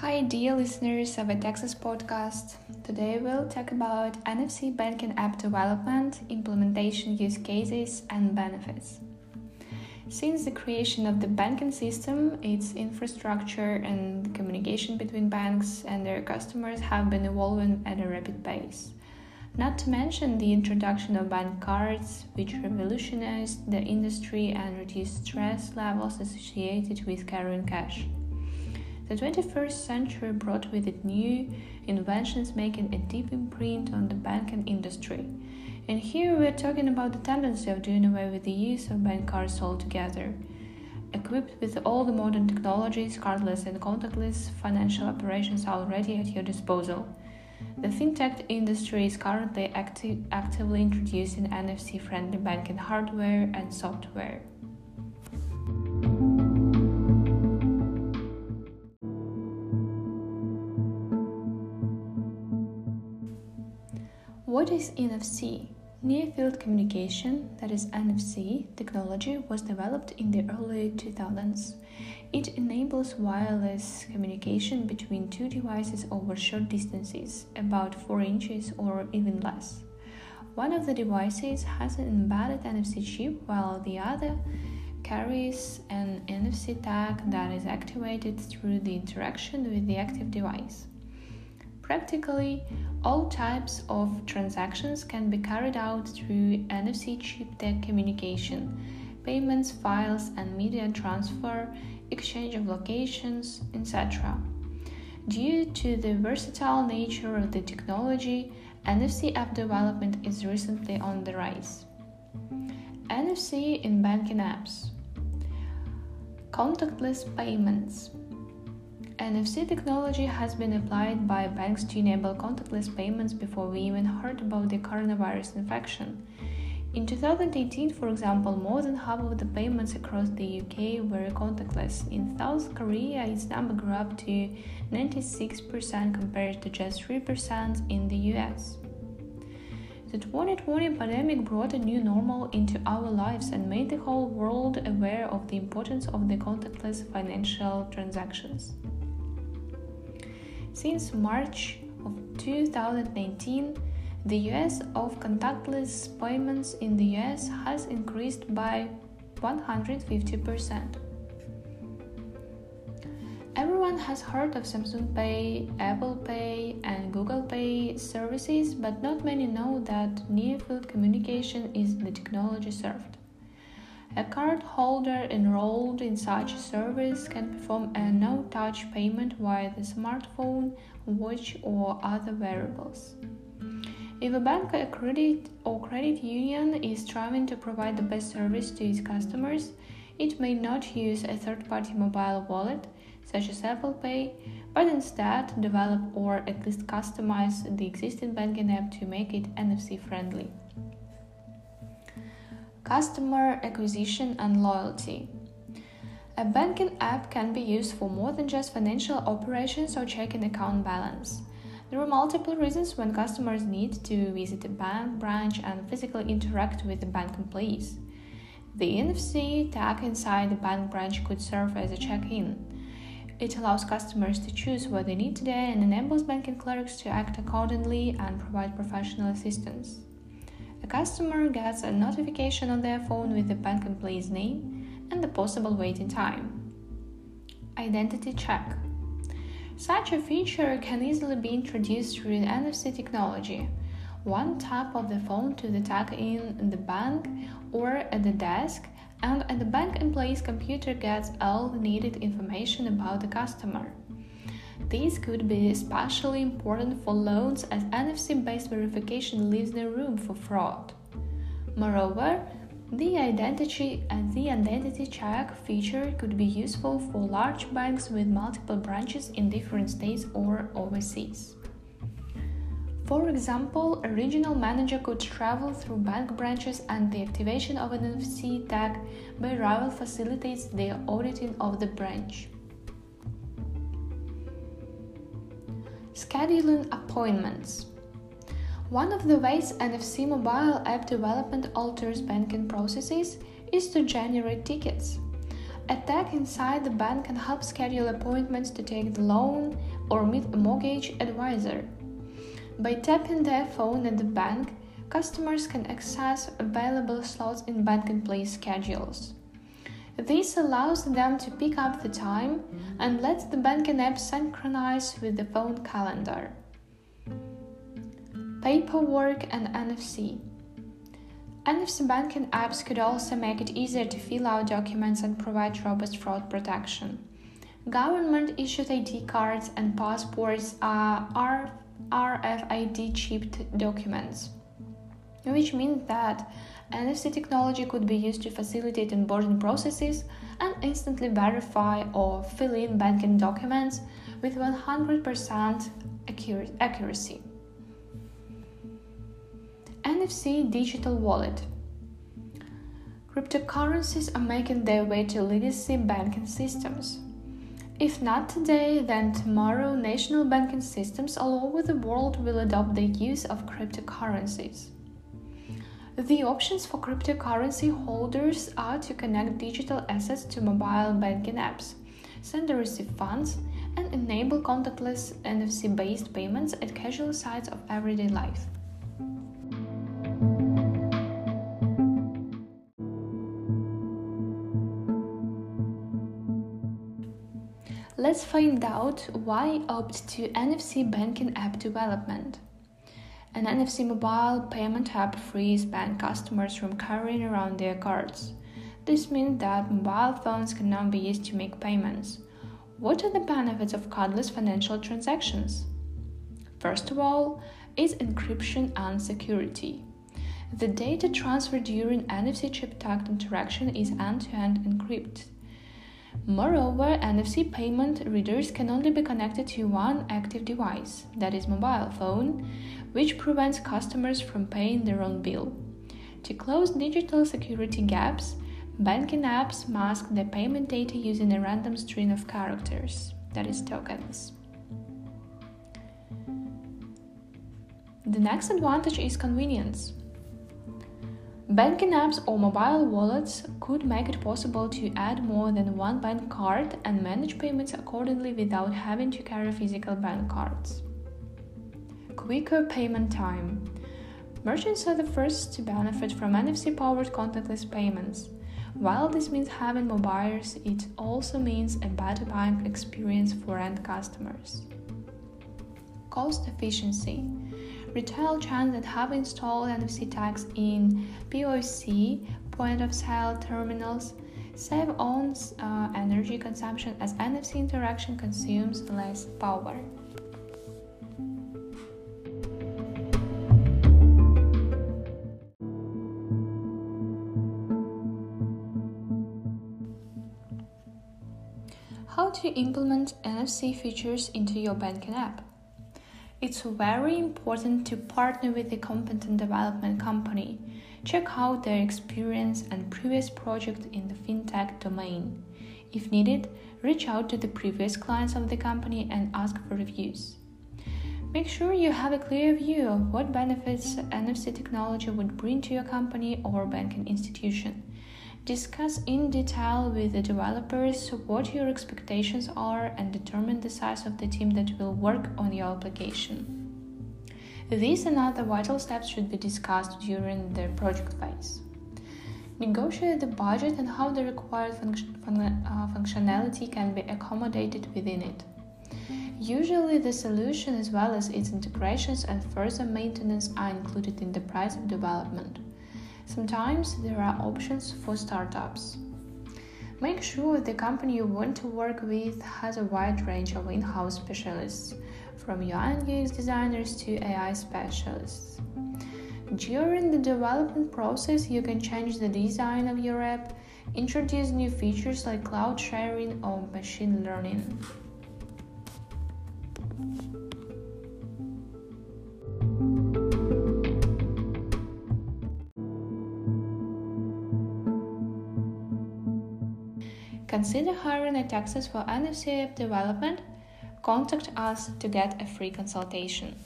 Hi, dear listeners of Itexus podcast. Today we'll talk about NFC banking app development, implementation use cases, and benefits. Since the creation of the banking system, its infrastructure and communication between banks and their customers have been evolving at a rapid pace. Not to mention the introduction of bank cards, which revolutionized the industry and reduced stress levels associated with carrying cash. The 21st century brought with it new inventions making a deep imprint on the banking industry. And here we're talking about the tendency of doing away with the use of bank cards altogether. Equipped with all the modern technologies, cardless and contactless financial operations are already at your disposal. The fintech industry is currently acti- actively introducing NFC friendly banking hardware and software. What is NFC? Near field communication, that is NFC, technology was developed in the early 2000s. It enables wireless communication between two devices over short distances, about 4 inches or even less. One of the devices has an embedded NFC chip, while the other carries an NFC tag that is activated through the interaction with the active device. Practically, all types of transactions can be carried out through NFC chip tag communication, payments, files, and media transfer, exchange of locations, etc. Due to the versatile nature of the technology, NFC app development is recently on the rise. NFC in banking apps, contactless payments. NFC technology has been applied by banks to enable contactless payments before we even heard about the coronavirus infection. In 2018, for example, more than half of the payments across the UK were contactless. In South Korea, its number grew up to 96% compared to just 3% in the US. The 2020 pandemic brought a new normal into our lives and made the whole world aware of the importance of the contactless financial transactions. Since March of 2019, the US of contactless payments in the US has increased by 150%. Everyone has heard of Samsung Pay, Apple Pay, and Google Pay services, but not many know that near field communication is the technology served. A cardholder enrolled in such a service can perform a no touch payment via the smartphone, watch, or other wearables. If a bank, a credit, or credit union is striving to provide the best service to its customers, it may not use a third party mobile wallet, such as Apple Pay, but instead develop or at least customize the existing banking app to make it NFC friendly. Customer acquisition and loyalty. A banking app can be used for more than just financial operations or checking account balance. There are multiple reasons when customers need to visit a bank branch and physically interact with the bank employees. The NFC tag inside the bank branch could serve as a check in. It allows customers to choose what they need today and enables banking clerks to act accordingly and provide professional assistance. A customer gets a notification on their phone with the bank employee's name and the possible waiting time. Identity check. Such a feature can easily be introduced through NFC technology. One tap of the phone to the tag in the bank or at the desk, and the bank employee's computer gets all the needed information about the customer. This could be especially important for loans as NFC based verification leaves no room for fraud. Moreover, the identity and the identity check feature could be useful for large banks with multiple branches in different states or overseas. For example, a regional manager could travel through bank branches and the activation of an NFC tag by arrival facilitates the auditing of the branch. Scheduling appointments. One of the ways NFC mobile app development alters banking processes is to generate tickets. A tech inside the bank can help schedule appointments to take the loan or meet a mortgage advisor. By tapping their phone at the bank, customers can access available slots in bank employee schedules. This allows them to pick up the time and lets the banking app synchronize with the phone calendar. Paperwork and NFC. NFC banking apps could also make it easier to fill out documents and provide robust fraud protection. Government issued ID cards and passports uh, are RFID chipped documents, which means that NFC technology could be used to facilitate onboarding processes and instantly verify or fill in banking documents with 100% accuracy. NFC Digital Wallet Cryptocurrencies are making their way to legacy banking systems. If not today, then tomorrow, national banking systems all over the world will adopt the use of cryptocurrencies. The options for cryptocurrency holders are to connect digital assets to mobile banking apps, send and receive funds, and enable contactless NFC based payments at casual sites of everyday life. Let's find out why opt to NFC banking app development. An NFC mobile payment app frees bank customers from carrying around their cards. This means that mobile phones can now be used to make payments. What are the benefits of cardless financial transactions? First of all, is encryption and security. The data transfer during NFC chip tagged interaction is end to end encrypted. Moreover, NFC payment readers can only be connected to one active device, that is, mobile phone, which prevents customers from paying their own bill. To close digital security gaps, banking apps mask the payment data using a random string of characters, that is, tokens. The next advantage is convenience. Banking apps or mobile wallets could make it possible to add more than one bank card and manage payments accordingly without having to carry physical bank cards. Quicker payment time. Merchants are the first to benefit from NFC powered contactless payments. While this means having more buyers, it also means a better buying experience for end customers. Cost efficiency. Retail chains that have installed NFC tags in POC point of sale terminals save on uh, energy consumption as NFC interaction consumes less power. How to implement NFC features into your banking app? It's very important to partner with a competent development company. Check out their experience and previous projects in the fintech domain. If needed, reach out to the previous clients of the company and ask for reviews. Make sure you have a clear view of what benefits NFC technology would bring to your company or banking institution. Discuss in detail with the developers what your expectations are and determine the size of the team that will work on your application. These and other vital steps should be discussed during the project phase. Negotiate the budget and how the required fun- uh, functionality can be accommodated within it. Usually, the solution as well as its integrations and further maintenance are included in the price of development. Sometimes there are options for startups. Make sure the company you want to work with has a wide range of in house specialists, from UI designers to AI specialists. During the development process, you can change the design of your app, introduce new features like cloud sharing or machine learning. Consider hiring Itexus for app development? Contact us to get a free consultation.